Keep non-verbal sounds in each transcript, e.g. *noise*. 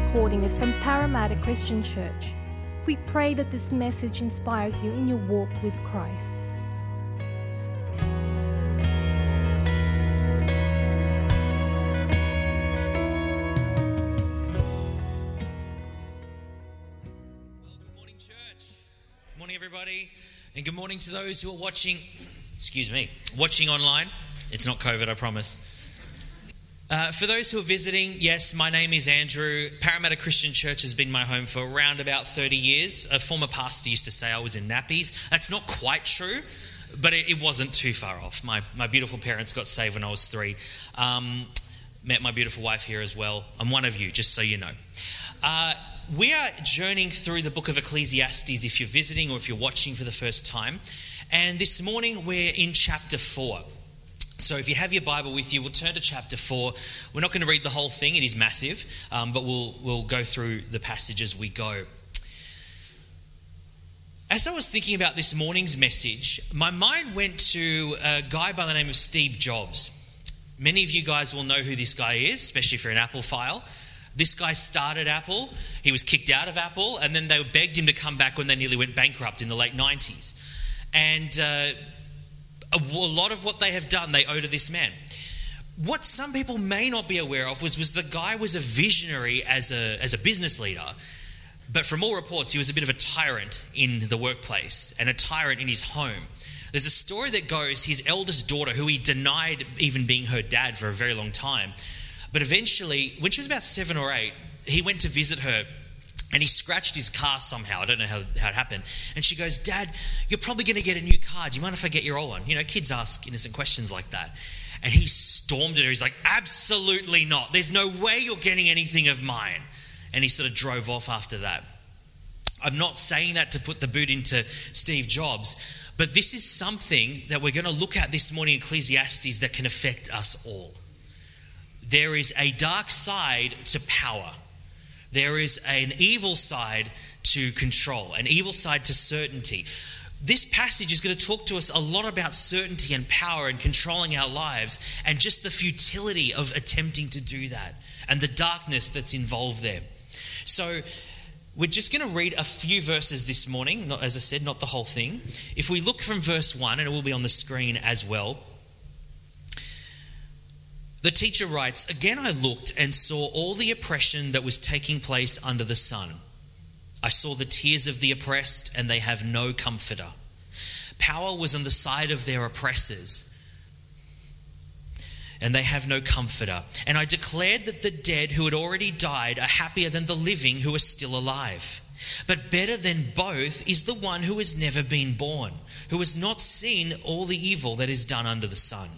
recording is from Parramatta Christian Church. We pray that this message inspires you in your walk with Christ. Good morning, church. Good morning, everybody. And good morning to those who are watching, excuse me, watching online. It's not COVID, I promise. Uh, for those who are visiting, yes, my name is Andrew. Parramatta Christian Church has been my home for around about 30 years. A former pastor used to say I was in nappies. That's not quite true, but it, it wasn't too far off. My, my beautiful parents got saved when I was three. Um, met my beautiful wife here as well. I'm one of you, just so you know. Uh, we are journeying through the book of Ecclesiastes if you're visiting or if you're watching for the first time. And this morning we're in chapter 4. So if you have your Bible with you, we'll turn to chapter 4. We're not going to read the whole thing, it is massive, um, but we'll, we'll go through the passage as we go. As I was thinking about this morning's message, my mind went to a guy by the name of Steve Jobs. Many of you guys will know who this guy is, especially if you're an Apple file. This guy started Apple, he was kicked out of Apple, and then they begged him to come back when they nearly went bankrupt in the late 90s. And uh, a lot of what they have done, they owe to this man. What some people may not be aware of was, was the guy was a visionary as a, as a business leader, but from all reports, he was a bit of a tyrant in the workplace and a tyrant in his home. There's a story that goes his eldest daughter, who he denied even being her dad for a very long time, but eventually, when she was about seven or eight, he went to visit her and he scratched his car somehow. I don't know how, how it happened. And she goes, Dad, you're probably going to get a new car. Do you mind if I get your old one? You know, kids ask innocent questions like that. And he stormed at her. He's like, Absolutely not. There's no way you're getting anything of mine. And he sort of drove off after that. I'm not saying that to put the boot into Steve Jobs, but this is something that we're going to look at this morning in Ecclesiastes that can affect us all. There is a dark side to power there is an evil side to control, an evil side to certainty. This passage is going to talk to us a lot about certainty and power and controlling our lives and just the futility of attempting to do that and the darkness that's involved there. So, we're just going to read a few verses this morning, not, as I said, not the whole thing. If we look from verse 1, and it will be on the screen as well, the teacher writes Again, I looked and saw all the oppression that was taking place under the sun. I saw the tears of the oppressed, and they have no comforter. Power was on the side of their oppressors, and they have no comforter. And I declared that the dead who had already died are happier than the living who are still alive. But better than both is the one who has never been born, who has not seen all the evil that is done under the sun.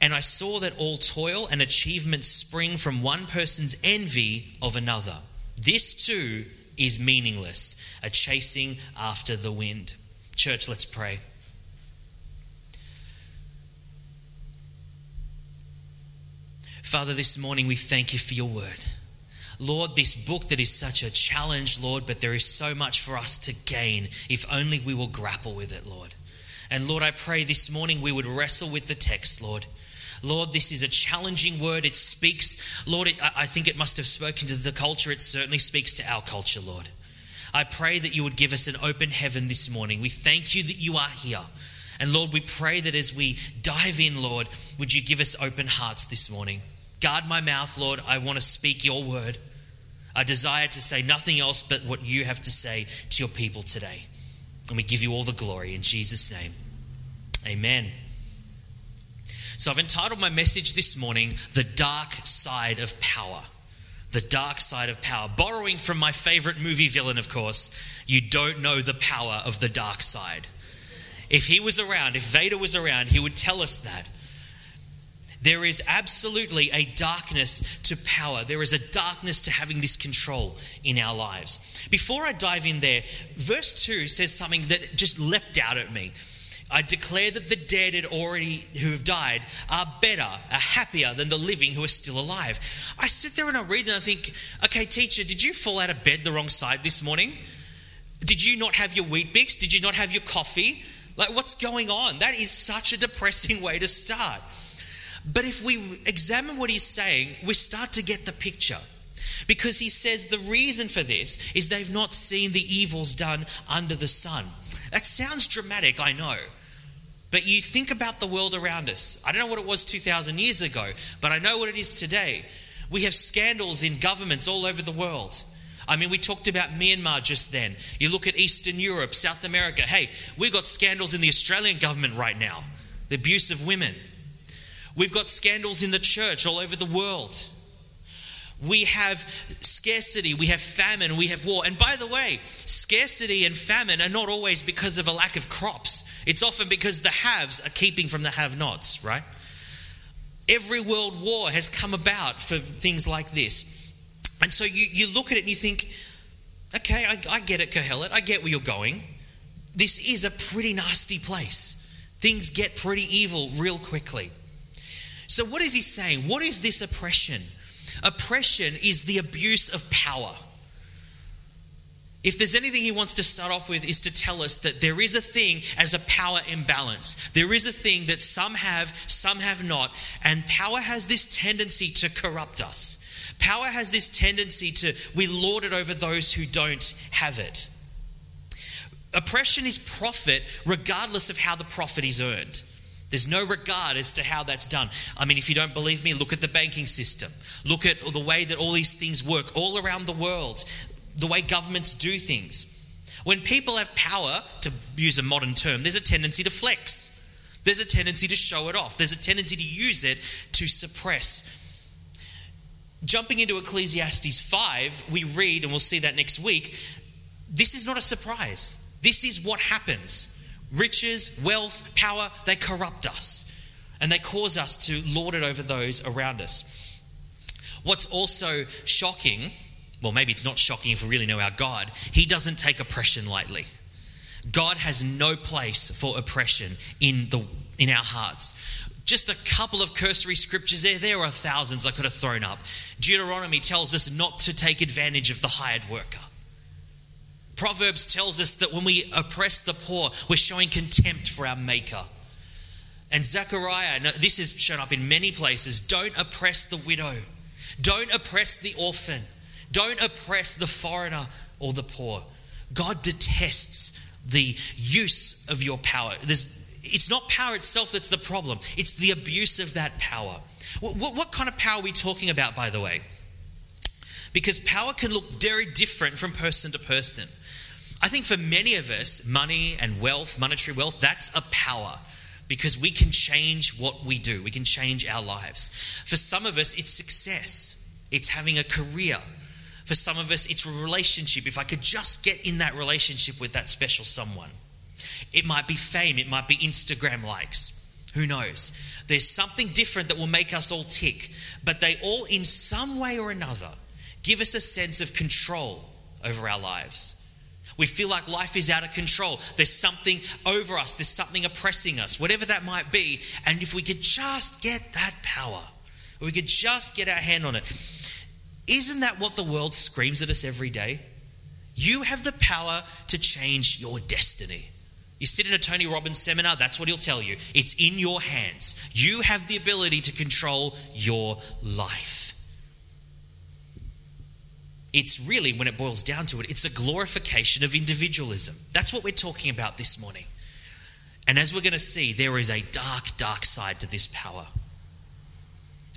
And I saw that all toil and achievement spring from one person's envy of another. This too is meaningless, a chasing after the wind. Church, let's pray. Father, this morning we thank you for your word. Lord, this book that is such a challenge, Lord, but there is so much for us to gain if only we will grapple with it, Lord. And Lord, I pray this morning we would wrestle with the text, Lord. Lord, this is a challenging word. It speaks, Lord, it, I think it must have spoken to the culture. It certainly speaks to our culture, Lord. I pray that you would give us an open heaven this morning. We thank you that you are here. And Lord, we pray that as we dive in, Lord, would you give us open hearts this morning? Guard my mouth, Lord. I want to speak your word. I desire to say nothing else but what you have to say to your people today. And we give you all the glory in Jesus' name. Amen. So I've entitled my message this morning, The Dark Side of Power. The Dark Side of Power. Borrowing from my favorite movie villain, of course, you don't know the power of the dark side. If he was around, if Vader was around, he would tell us that. There is absolutely a darkness to power. There is a darkness to having this control in our lives. Before I dive in there, verse 2 says something that just leapt out at me. I declare that the dead had already who have died are better, are happier than the living who are still alive. I sit there and I read and I think, okay, teacher, did you fall out of bed the wrong side this morning? Did you not have your Weet-Bix? Did you not have your coffee? Like, what's going on? That is such a depressing way to start. But if we examine what he's saying, we start to get the picture. Because he says the reason for this is they've not seen the evils done under the sun. That sounds dramatic, I know. But you think about the world around us. I don't know what it was 2,000 years ago, but I know what it is today. We have scandals in governments all over the world. I mean, we talked about Myanmar just then. You look at Eastern Europe, South America. Hey, we've got scandals in the Australian government right now the abuse of women. We've got scandals in the church all over the world. We have scarcity, we have famine, we have war. And by the way, scarcity and famine are not always because of a lack of crops, it's often because the haves are keeping from the have nots, right? Every world war has come about for things like this. And so you, you look at it and you think, okay, I, I get it, Kohelet, I get where you're going. This is a pretty nasty place. Things get pretty evil real quickly. So, what is he saying? What is this oppression? Oppression is the abuse of power. If there's anything he wants to start off with, is to tell us that there is a thing as a power imbalance. There is a thing that some have, some have not, and power has this tendency to corrupt us. Power has this tendency to, we lord it over those who don't have it. Oppression is profit regardless of how the profit is earned. There's no regard as to how that's done. I mean, if you don't believe me, look at the banking system. Look at the way that all these things work all around the world, the way governments do things. When people have power, to use a modern term, there's a tendency to flex. There's a tendency to show it off. There's a tendency to use it to suppress. Jumping into Ecclesiastes 5, we read, and we'll see that next week, this is not a surprise. This is what happens. Riches, wealth, power, they corrupt us and they cause us to lord it over those around us. What's also shocking, well, maybe it's not shocking if we really know our God, He doesn't take oppression lightly. God has no place for oppression in, the, in our hearts. Just a couple of cursory scriptures there. There are thousands I could have thrown up. Deuteronomy tells us not to take advantage of the hired worker. Proverbs tells us that when we oppress the poor, we're showing contempt for our Maker. And Zechariah, this is shown up in many places don't oppress the widow, don't oppress the orphan, don't oppress the foreigner or the poor. God detests the use of your power. There's, it's not power itself that's the problem, it's the abuse of that power. What, what, what kind of power are we talking about, by the way? Because power can look very different from person to person. I think for many of us, money and wealth, monetary wealth, that's a power because we can change what we do. We can change our lives. For some of us, it's success, it's having a career. For some of us, it's a relationship. If I could just get in that relationship with that special someone, it might be fame, it might be Instagram likes. Who knows? There's something different that will make us all tick, but they all, in some way or another, give us a sense of control over our lives. We feel like life is out of control. There's something over us, there's something oppressing us, whatever that might be. And if we could just get that power, we could just get our hand on it, isn't that what the world screams at us every day? You have the power to change your destiny. You sit in a Tony Robbins seminar, that's what he'll tell you. It's in your hands. You have the ability to control your life. It's really, when it boils down to it, it's a glorification of individualism. That's what we're talking about this morning. And as we're going to see, there is a dark, dark side to this power.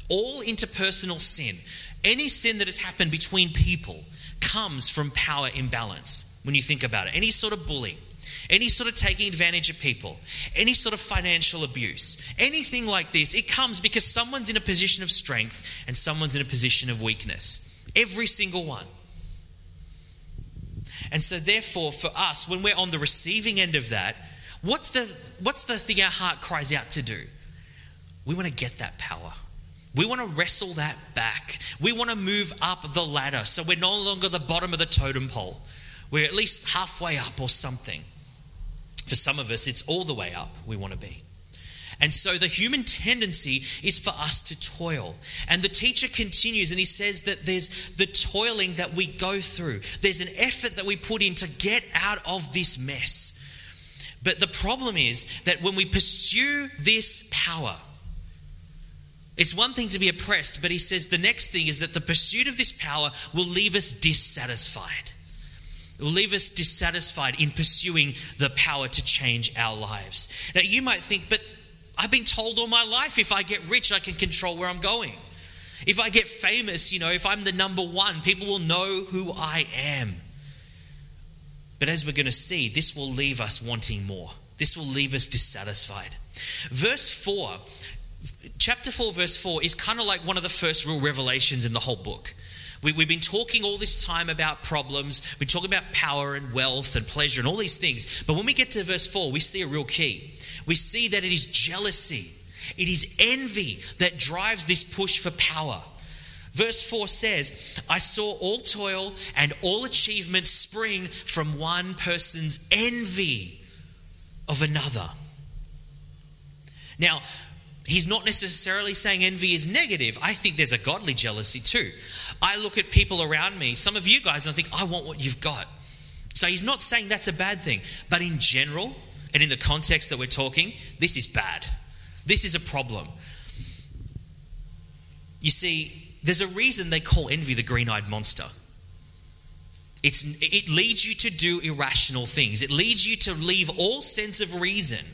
All interpersonal sin, any sin that has happened between people, comes from power imbalance when you think about it. Any sort of bullying, any sort of taking advantage of people, any sort of financial abuse, anything like this, it comes because someone's in a position of strength and someone's in a position of weakness. Every single one. And so, therefore, for us, when we're on the receiving end of that, what's the, what's the thing our heart cries out to do? We want to get that power. We want to wrestle that back. We want to move up the ladder so we're no longer the bottom of the totem pole. We're at least halfway up or something. For some of us, it's all the way up we want to be. And so the human tendency is for us to toil. And the teacher continues and he says that there's the toiling that we go through, there's an effort that we put in to get out of this mess. But the problem is that when we pursue this power, It's one thing to be oppressed, but he says the next thing is that the pursuit of this power will leave us dissatisfied. It will leave us dissatisfied in pursuing the power to change our lives. Now, you might think, but I've been told all my life if I get rich, I can control where I'm going. If I get famous, you know, if I'm the number one, people will know who I am. But as we're going to see, this will leave us wanting more. This will leave us dissatisfied. Verse 4, chapter 4, verse 4 is kind of like one of the first real revelations in the whole book. We, have been talking all this time about problems, we're talking about power and wealth and pleasure and all these things. But when we get to verse 4, we see a real key. We see that it is jealousy, it is envy that drives this push for power. Verse 4 says, I saw all toil and all achievement spring from one person's envy of another. Now, he's not necessarily saying envy is negative. I think there's a godly jealousy too. I look at people around me, some of you guys, and I think, I want what you've got. So he's not saying that's a bad thing. But in general, and in the context that we're talking, this is bad. This is a problem. You see, there's a reason they call envy the green eyed monster. It's, it leads you to do irrational things, it leads you to leave all sense of reason.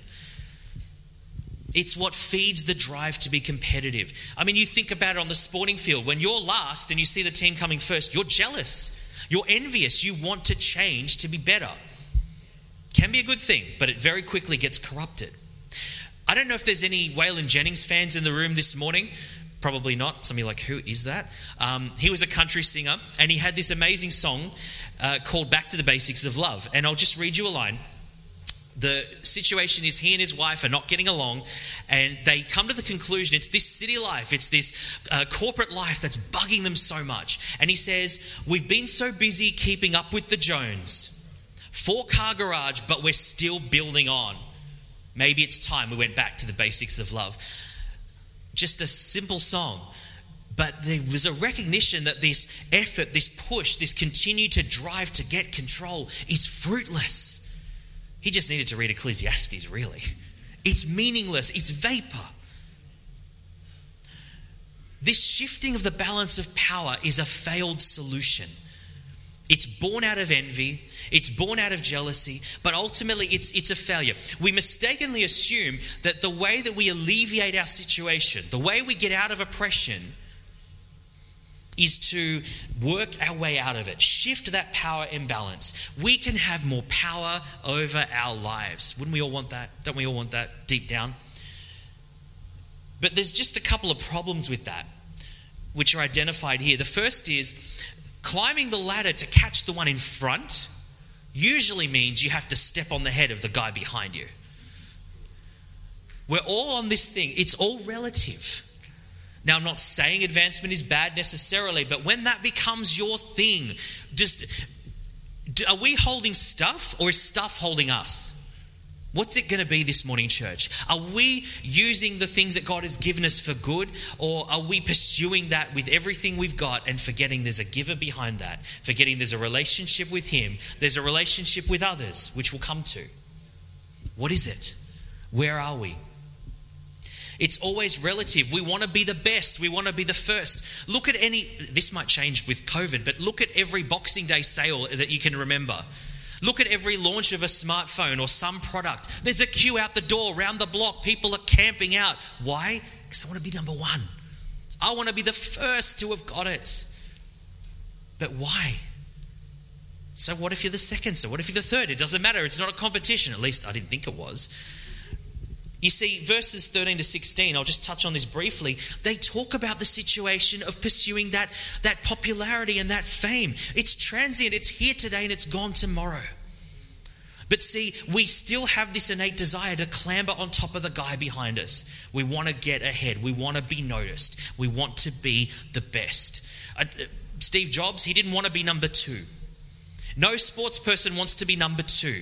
It's what feeds the drive to be competitive. I mean, you think about it on the sporting field. When you're last and you see the team coming first, you're jealous. You're envious. You want to change to be better. Can be a good thing, but it very quickly gets corrupted. I don't know if there's any Waylon Jennings fans in the room this morning. Probably not. Some of you like, who is that? Um, he was a country singer and he had this amazing song uh, called Back to the Basics of Love. And I'll just read you a line. The situation is he and his wife are not getting along, and they come to the conclusion it's this city life, it's this uh, corporate life that's bugging them so much. And he says, We've been so busy keeping up with the Jones, four car garage, but we're still building on. Maybe it's time we went back to the basics of love just a simple song. But there was a recognition that this effort, this push, this continue to drive to get control is fruitless. He just needed to read Ecclesiastes, really. It's meaningless, it's vapor. This shifting of the balance of power is a failed solution. It's born out of envy, it's born out of jealousy, but ultimately it's, it's a failure. We mistakenly assume that the way that we alleviate our situation, the way we get out of oppression, is to work our way out of it, shift that power imbalance. We can have more power over our lives. Wouldn't we all want that? Don't we all want that deep down? But there's just a couple of problems with that, which are identified here. The first is climbing the ladder to catch the one in front usually means you have to step on the head of the guy behind you. We're all on this thing, it's all relative. Now, I'm not saying advancement is bad necessarily, but when that becomes your thing, just are we holding stuff or is stuff holding us? What's it going to be this morning, church? Are we using the things that God has given us for good, or are we pursuing that with everything we've got and forgetting there's a giver behind that? Forgetting there's a relationship with Him, there's a relationship with others, which we'll come to. What is it? Where are we? It's always relative. We want to be the best. We want to be the first. Look at any, this might change with COVID, but look at every Boxing Day sale that you can remember. Look at every launch of a smartphone or some product. There's a queue out the door, around the block. People are camping out. Why? Because I want to be number one. I want to be the first to have got it. But why? So, what if you're the second? So, what if you're the third? It doesn't matter. It's not a competition. At least I didn't think it was. You see, verses 13 to 16, I'll just touch on this briefly. They talk about the situation of pursuing that, that popularity and that fame. It's transient, it's here today and it's gone tomorrow. But see, we still have this innate desire to clamber on top of the guy behind us. We want to get ahead. We want to be noticed. We want to be the best. Uh, Steve Jobs, he didn't want to be number two. No sports person wants to be number two.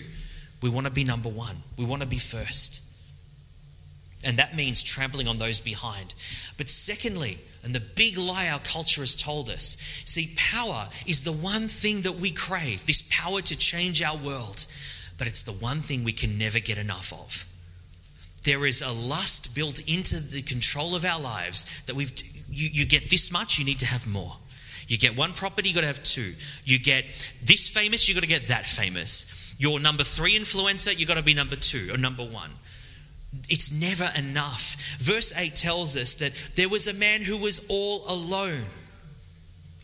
We want to be number one. We want to be first. And that means trampling on those behind. But secondly, and the big lie our culture has told us see, power is the one thing that we crave, this power to change our world, but it's the one thing we can never get enough of. there is a lust built into the control of our lives that we've you, you get this much, you need to have more. You get one property, you got to have two. You get this famous, you got to get that famous. Your number three influencer, you got to be number two or number one. It's never enough. Verse 8 tells us that there was a man who was all alone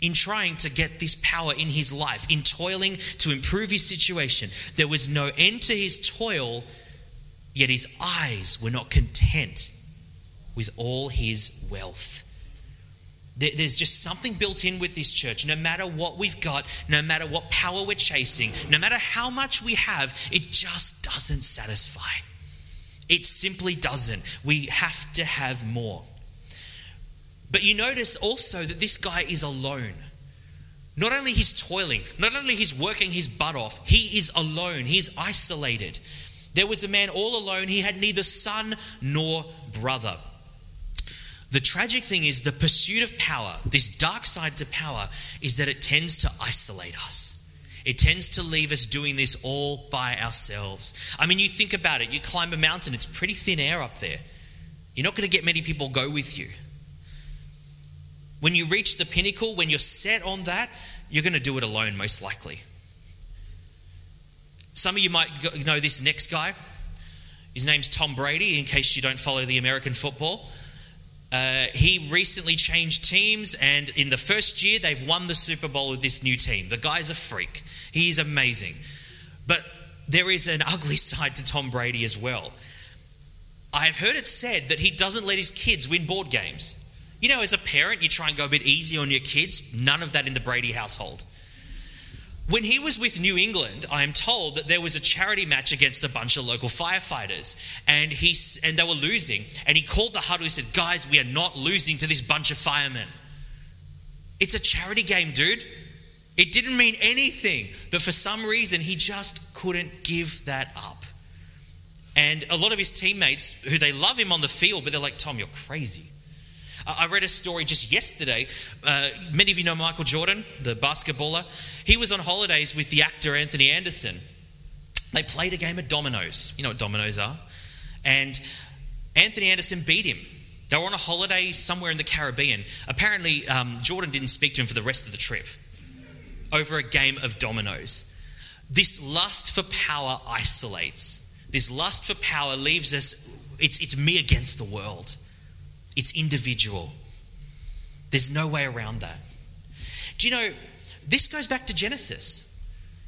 in trying to get this power in his life, in toiling to improve his situation. There was no end to his toil, yet his eyes were not content with all his wealth. There's just something built in with this church. No matter what we've got, no matter what power we're chasing, no matter how much we have, it just doesn't satisfy. It simply doesn't. We have to have more. But you notice also that this guy is alone. Not only he's toiling, not only he's working his butt off, he is alone. He's isolated. There was a man all alone. He had neither son nor brother. The tragic thing is the pursuit of power, this dark side to power, is that it tends to isolate us. It tends to leave us doing this all by ourselves. I mean, you think about it. You climb a mountain, it's pretty thin air up there. You're not going to get many people go with you. When you reach the pinnacle, when you're set on that, you're going to do it alone, most likely. Some of you might know this next guy. His name's Tom Brady, in case you don't follow the American football. Uh, he recently changed teams, and in the first year, they've won the Super Bowl with this new team. The guy's a freak. He is amazing. But there is an ugly *laughs* side to Tom Brady as well. I've heard it said that he doesn't let his kids win board games. You know, as a parent, you try and go a bit easy on your kids. None of that in the Brady household. When he was with New England, I am told that there was a charity match against a bunch of local firefighters, and he and they were losing. And he called the huddle. He said, "Guys, we are not losing to this bunch of firemen. It's a charity game, dude. It didn't mean anything, but for some reason, he just couldn't give that up." And a lot of his teammates, who they love him on the field, but they're like, "Tom, you're crazy." I read a story just yesterday. Uh, many of you know Michael Jordan, the basketballer. He was on holidays with the actor Anthony Anderson. They played a game of dominoes. You know what dominoes are? And Anthony Anderson beat him. They were on a holiday somewhere in the Caribbean. Apparently, um, Jordan didn't speak to him for the rest of the trip over a game of dominoes. This lust for power isolates. This lust for power leaves us, it's, it's me against the world. It's individual. There's no way around that. Do you know, this goes back to Genesis.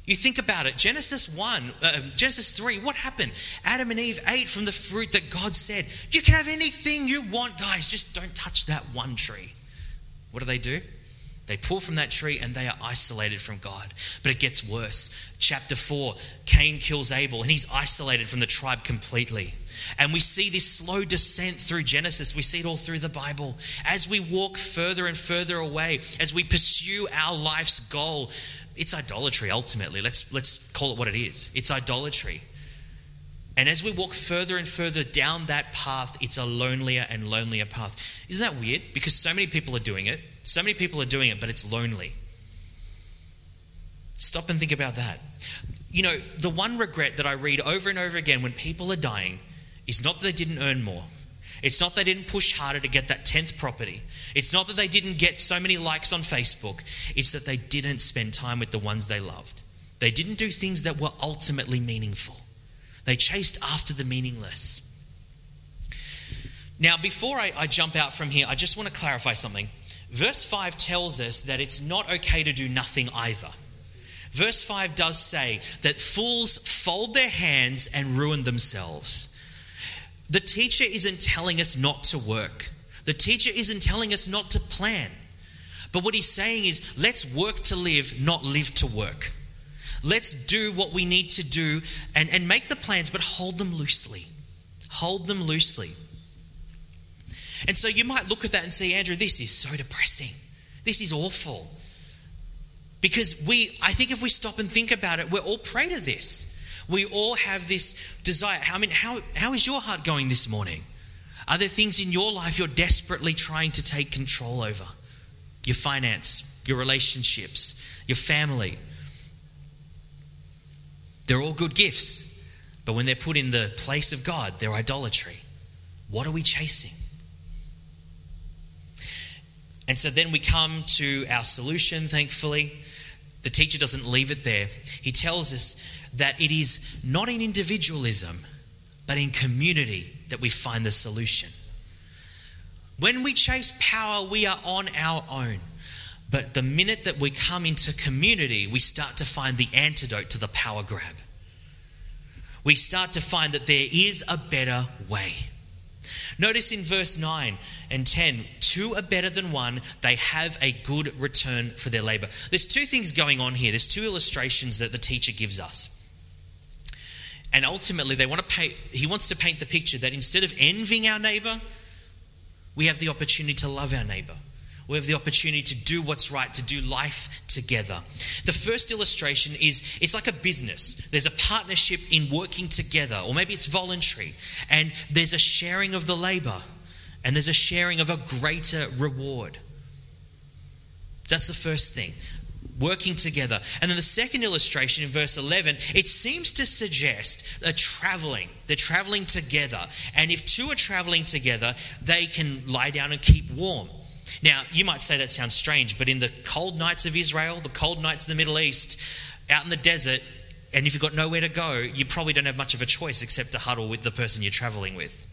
You think about it Genesis 1, uh, Genesis 3, what happened? Adam and Eve ate from the fruit that God said, You can have anything you want, guys, just don't touch that one tree. What do they do? They pull from that tree and they are isolated from God. But it gets worse. Chapter 4 Cain kills Abel and he's isolated from the tribe completely. And we see this slow descent through Genesis. We see it all through the Bible. As we walk further and further away, as we pursue our life's goal, it's idolatry ultimately. Let's, let's call it what it is it's idolatry. And as we walk further and further down that path, it's a lonelier and lonelier path. Isn't that weird? Because so many people are doing it. So many people are doing it, but it's lonely. Stop and think about that. You know, the one regret that I read over and over again when people are dying is not that they didn't earn more. It's not they didn't push harder to get that 10th property. It's not that they didn't get so many likes on Facebook. It's that they didn't spend time with the ones they loved. They didn't do things that were ultimately meaningful. They chased after the meaningless. Now, before I, I jump out from here, I just want to clarify something. Verse 5 tells us that it's not okay to do nothing either. Verse 5 does say that fools fold their hands and ruin themselves. The teacher isn't telling us not to work. The teacher isn't telling us not to plan. But what he's saying is, let's work to live, not live to work. Let's do what we need to do and, and make the plans, but hold them loosely. Hold them loosely. And so you might look at that and say, Andrew, this is so depressing. This is awful. Because we, I think if we stop and think about it, we're all prey to this. We all have this desire. I mean, how, how is your heart going this morning? Are there things in your life you're desperately trying to take control over? Your finance, your relationships, your family. They're all good gifts, but when they're put in the place of God, they're idolatry. What are we chasing? And so then we come to our solution, thankfully. The teacher doesn't leave it there. He tells us that it is not in individualism, but in community that we find the solution. When we chase power, we are on our own. But the minute that we come into community, we start to find the antidote to the power grab. We start to find that there is a better way. Notice in verse 9 and 10 two are better than one, they have a good return for their labor. There's two things going on here. There's two illustrations that the teacher gives us. And ultimately, they want to paint, he wants to paint the picture that instead of envying our neighbor, we have the opportunity to love our neighbor. We have the opportunity to do what's right, to do life together. The first illustration is it's like a business. There's a partnership in working together, or maybe it's voluntary, and there's a sharing of the labor, and there's a sharing of a greater reward. That's the first thing working together. And then the second illustration in verse 11, it seems to suggest a traveling. They're traveling together. And if two are traveling together, they can lie down and keep warm. Now, you might say that sounds strange, but in the cold nights of Israel, the cold nights of the Middle East, out in the desert, and if you've got nowhere to go, you probably don't have much of a choice except to huddle with the person you're traveling with.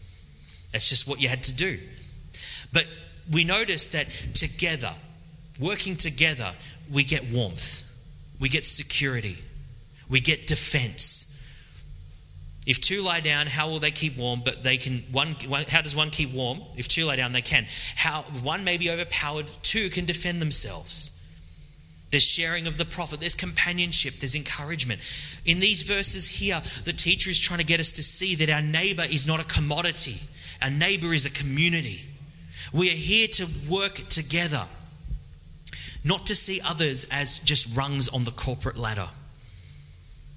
That's just what you had to do. But we notice that together, working together, we get warmth, we get security, we get defense. If two lie down, how will they keep warm? But they can one. How does one keep warm? If two lie down, they can. How one may be overpowered, two can defend themselves. There's sharing of the profit. There's companionship. There's encouragement. In these verses here, the teacher is trying to get us to see that our neighbor is not a commodity. Our neighbor is a community. We are here to work together, not to see others as just rungs on the corporate ladder.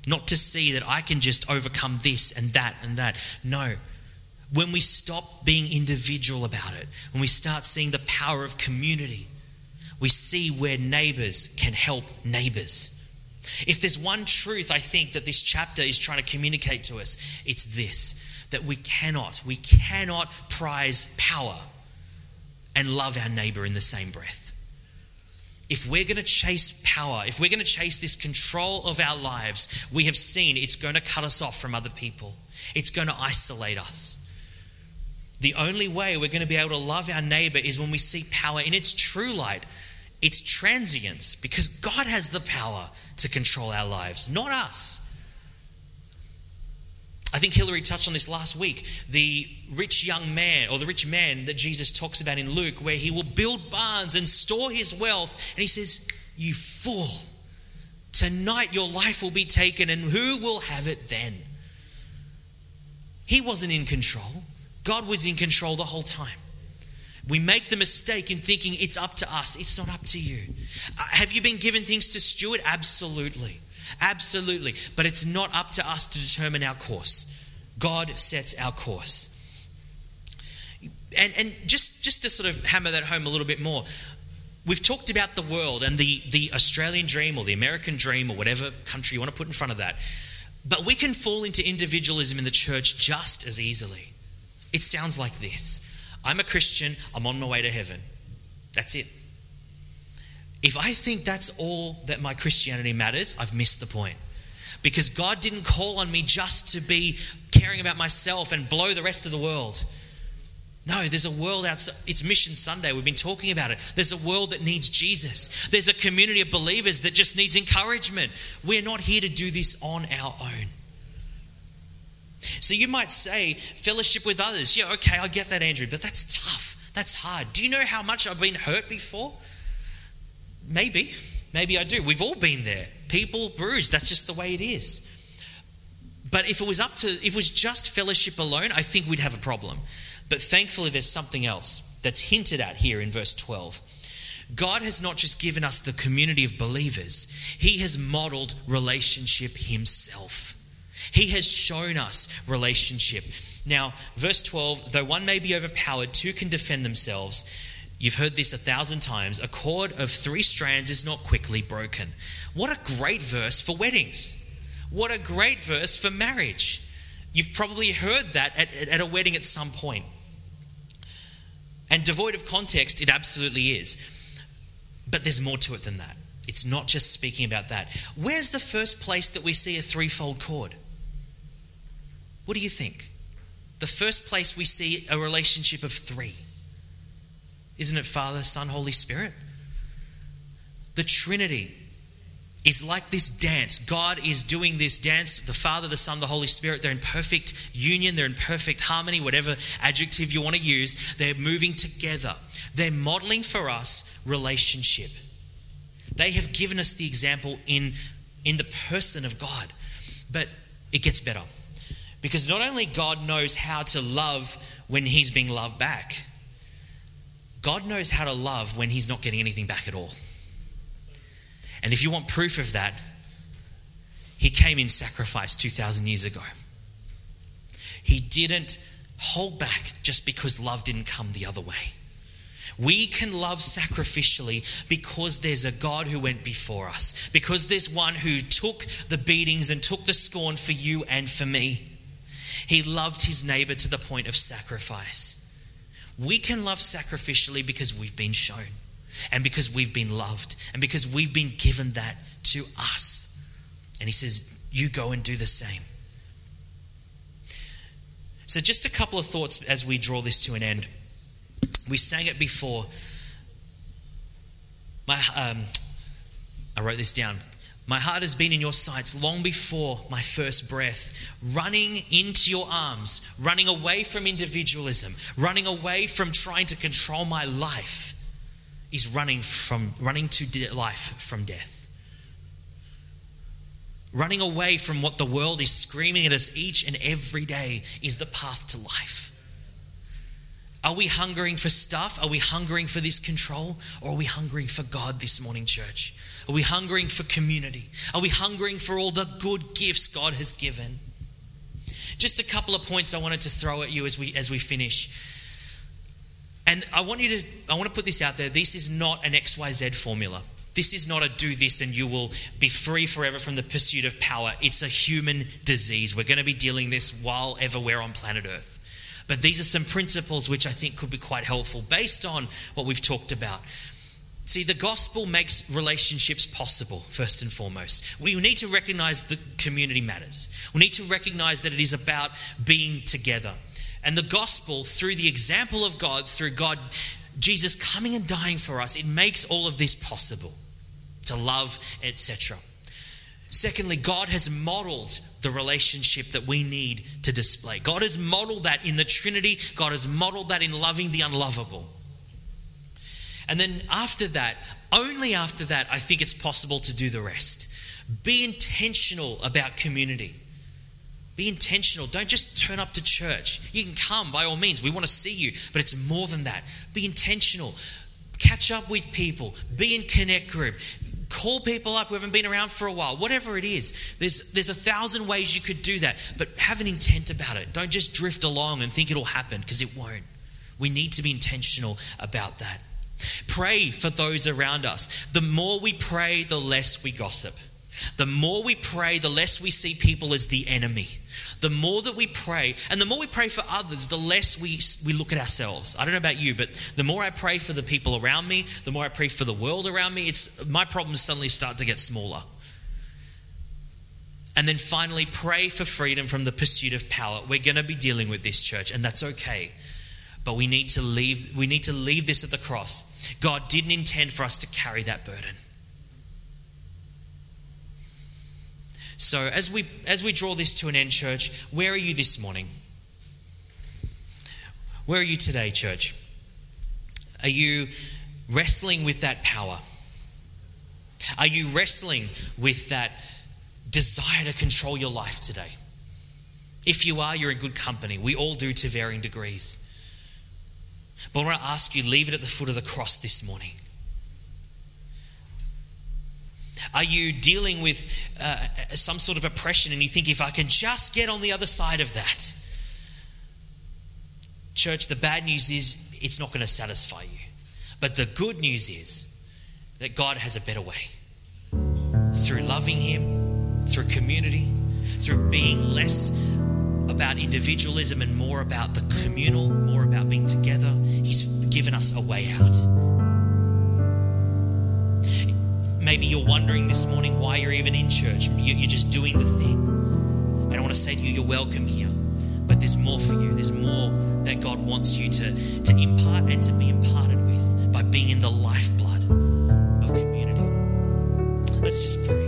Not to see that I can just overcome this and that and that. No. When we stop being individual about it, when we start seeing the power of community, we see where neighbors can help neighbors. If there's one truth I think that this chapter is trying to communicate to us, it's this that we cannot, we cannot prize power and love our neighbor in the same breath if we're going to chase power, if we're going to chase this control of our lives, we have seen it's going to cut us off from other people. It's going to isolate us. The only way we're going to be able to love our neighbor is when we see power in its true light, its transience, because God has the power to control our lives, not us. I think Hillary touched on this last week. The rich young man, or the rich man that Jesus talks about in Luke, where he will build barns and store his wealth. And he says, You fool, tonight your life will be taken, and who will have it then? He wasn't in control, God was in control the whole time. We make the mistake in thinking it's up to us. It's not up to you. Uh, have you been given things to steward? Absolutely. Absolutely. But it's not up to us to determine our course. God sets our course. And, and just, just to sort of hammer that home a little bit more, we've talked about the world and the, the Australian dream or the American dream or whatever country you want to put in front of that. But we can fall into individualism in the church just as easily. It sounds like this I'm a Christian, I'm on my way to heaven. That's it. If I think that's all that my Christianity matters, I've missed the point. Because God didn't call on me just to be caring about myself and blow the rest of the world. No, there's a world outside. It's Mission Sunday. We've been talking about it. There's a world that needs Jesus. There's a community of believers that just needs encouragement. We're not here to do this on our own. So you might say, fellowship with others. Yeah, okay, I get that, Andrew, but that's tough. That's hard. Do you know how much I've been hurt before? Maybe. Maybe I do. We've all been there. People bruised. That's just the way it is. But if it was up to, if it was just fellowship alone, I think we'd have a problem. But thankfully, there's something else that's hinted at here in verse 12. God has not just given us the community of believers, He has modeled relationship Himself. He has shown us relationship. Now, verse 12, though one may be overpowered, two can defend themselves. You've heard this a thousand times. A cord of three strands is not quickly broken. What a great verse for weddings. What a great verse for marriage. You've probably heard that at, at a wedding at some point. And devoid of context, it absolutely is. But there's more to it than that. It's not just speaking about that. Where's the first place that we see a threefold cord? What do you think? The first place we see a relationship of three. Isn't it Father, Son, Holy Spirit? The Trinity is like this dance. God is doing this dance. The Father, the Son, the Holy Spirit, they're in perfect union, they're in perfect harmony, whatever adjective you want to use. They're moving together. They're modeling for us relationship. They have given us the example in, in the person of God. But it gets better. Because not only God knows how to love when he's being loved back, God knows how to love when he's not getting anything back at all. And if you want proof of that, he came in sacrifice 2,000 years ago. He didn't hold back just because love didn't come the other way. We can love sacrificially because there's a God who went before us, because there's one who took the beatings and took the scorn for you and for me. He loved his neighbor to the point of sacrifice. We can love sacrificially because we've been shown and because we've been loved and because we've been given that to us. And he says, You go and do the same. So, just a couple of thoughts as we draw this to an end. We sang it before. My, um, I wrote this down. My heart has been in your sights long before my first breath, running into your arms, running away from individualism, running away from trying to control my life is running from running to life from death. Running away from what the world is screaming at us each and every day is the path to life. Are we hungering for stuff? Are we hungering for this control? Or are we hungering for God this morning, church? Are we hungering for community? Are we hungering for all the good gifts God has given? Just a couple of points I wanted to throw at you as we as we finish. And I want you to I want to put this out there. This is not an XYZ formula. This is not a do this and you will be free forever from the pursuit of power. It's a human disease. We're going to be dealing this while ever we're on planet Earth. But these are some principles which I think could be quite helpful based on what we've talked about. See, the gospel makes relationships possible, first and foremost. We need to recognize that community matters. We need to recognize that it is about being together. And the gospel, through the example of God, through God, Jesus coming and dying for us, it makes all of this possible to love, etc. Secondly, God has modeled the relationship that we need to display. God has modeled that in the Trinity, God has modeled that in loving the unlovable. And then after that, only after that, I think it's possible to do the rest. Be intentional about community. Be intentional. Don't just turn up to church. You can come by all means. We want to see you, but it's more than that. Be intentional. Catch up with people. Be in connect group. Call people up who haven't been around for a while. Whatever it is. There's there's a thousand ways you could do that, but have an intent about it. Don't just drift along and think it'll happen because it won't. We need to be intentional about that. Pray for those around us. The more we pray, the less we gossip. The more we pray, the less we see people as the enemy. The more that we pray, and the more we pray for others, the less we, we look at ourselves. I don't know about you, but the more I pray for the people around me, the more I pray for the world around me, it's, my problems suddenly start to get smaller. And then finally, pray for freedom from the pursuit of power. We're going to be dealing with this, church, and that's okay. But we need to leave, we need to leave this at the cross. God didn't intend for us to carry that burden. So as we as we draw this to an end, church, where are you this morning? Where are you today, church? Are you wrestling with that power? Are you wrestling with that desire to control your life today? If you are, you're in good company. We all do to varying degrees. But I want to ask you, leave it at the foot of the cross this morning. Are you dealing with uh, some sort of oppression and you think, if I can just get on the other side of that? Church, the bad news is it's not going to satisfy you. But the good news is that God has a better way. Through loving Him, through community, through being less about individualism and more about the communal, more about being together. He's given us a way out. Maybe you're wondering this morning why you're even in church. You're just doing the thing. I want to say to you, you're welcome here. But there's more for you. There's more that God wants you to, to impart and to be imparted with by being in the lifeblood of community. Let's just pray.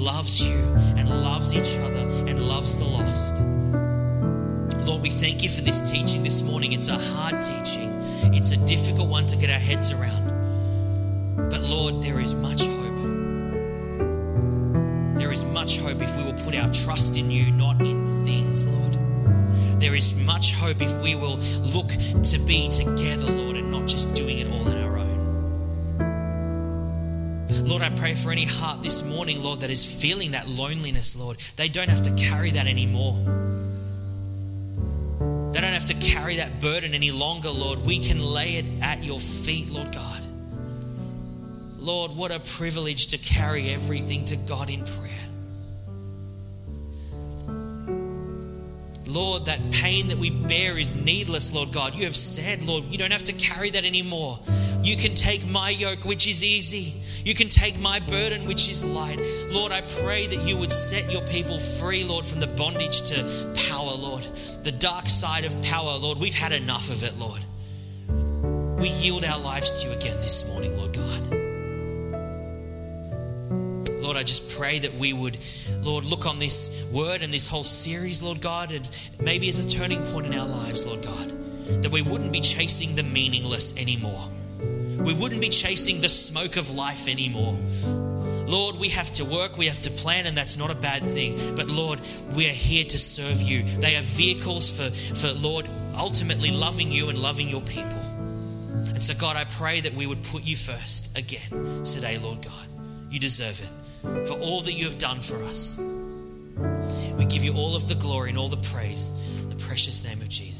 Loves you and loves each other and loves the lost. Lord, we thank you for this teaching this morning. It's a hard teaching, it's a difficult one to get our heads around. But Lord, there is much hope. There is much hope if we will put our trust in you, not in things, Lord. There is much hope if we will look to be together, Lord, and not just doing pray for any heart this morning, Lord, that is feeling that loneliness, Lord. They don't have to carry that anymore. They don't have to carry that burden any longer, Lord. We can lay it at your feet, Lord God. Lord, what a privilege to carry everything to God in prayer. Lord, that pain that we bear is needless, Lord God. You have said, Lord, you don't have to carry that anymore. You can take my yoke, which is easy. You can take my burden, which is light. Lord, I pray that you would set your people free, Lord, from the bondage to power, Lord. The dark side of power, Lord. We've had enough of it, Lord. We yield our lives to you again this morning, Lord God. Lord, I just pray that we would, Lord, look on this word and this whole series, Lord God, and maybe as a turning point in our lives, Lord God, that we wouldn't be chasing the meaningless anymore. We wouldn't be chasing the smoke of life anymore. Lord, we have to work, we have to plan, and that's not a bad thing. But Lord, we are here to serve you. They are vehicles for, for Lord, ultimately loving you and loving your people. And so, God, I pray that we would put you first again today, Lord God. You deserve it for all that you have done for us. We give you all of the glory and all the praise in the precious name of Jesus.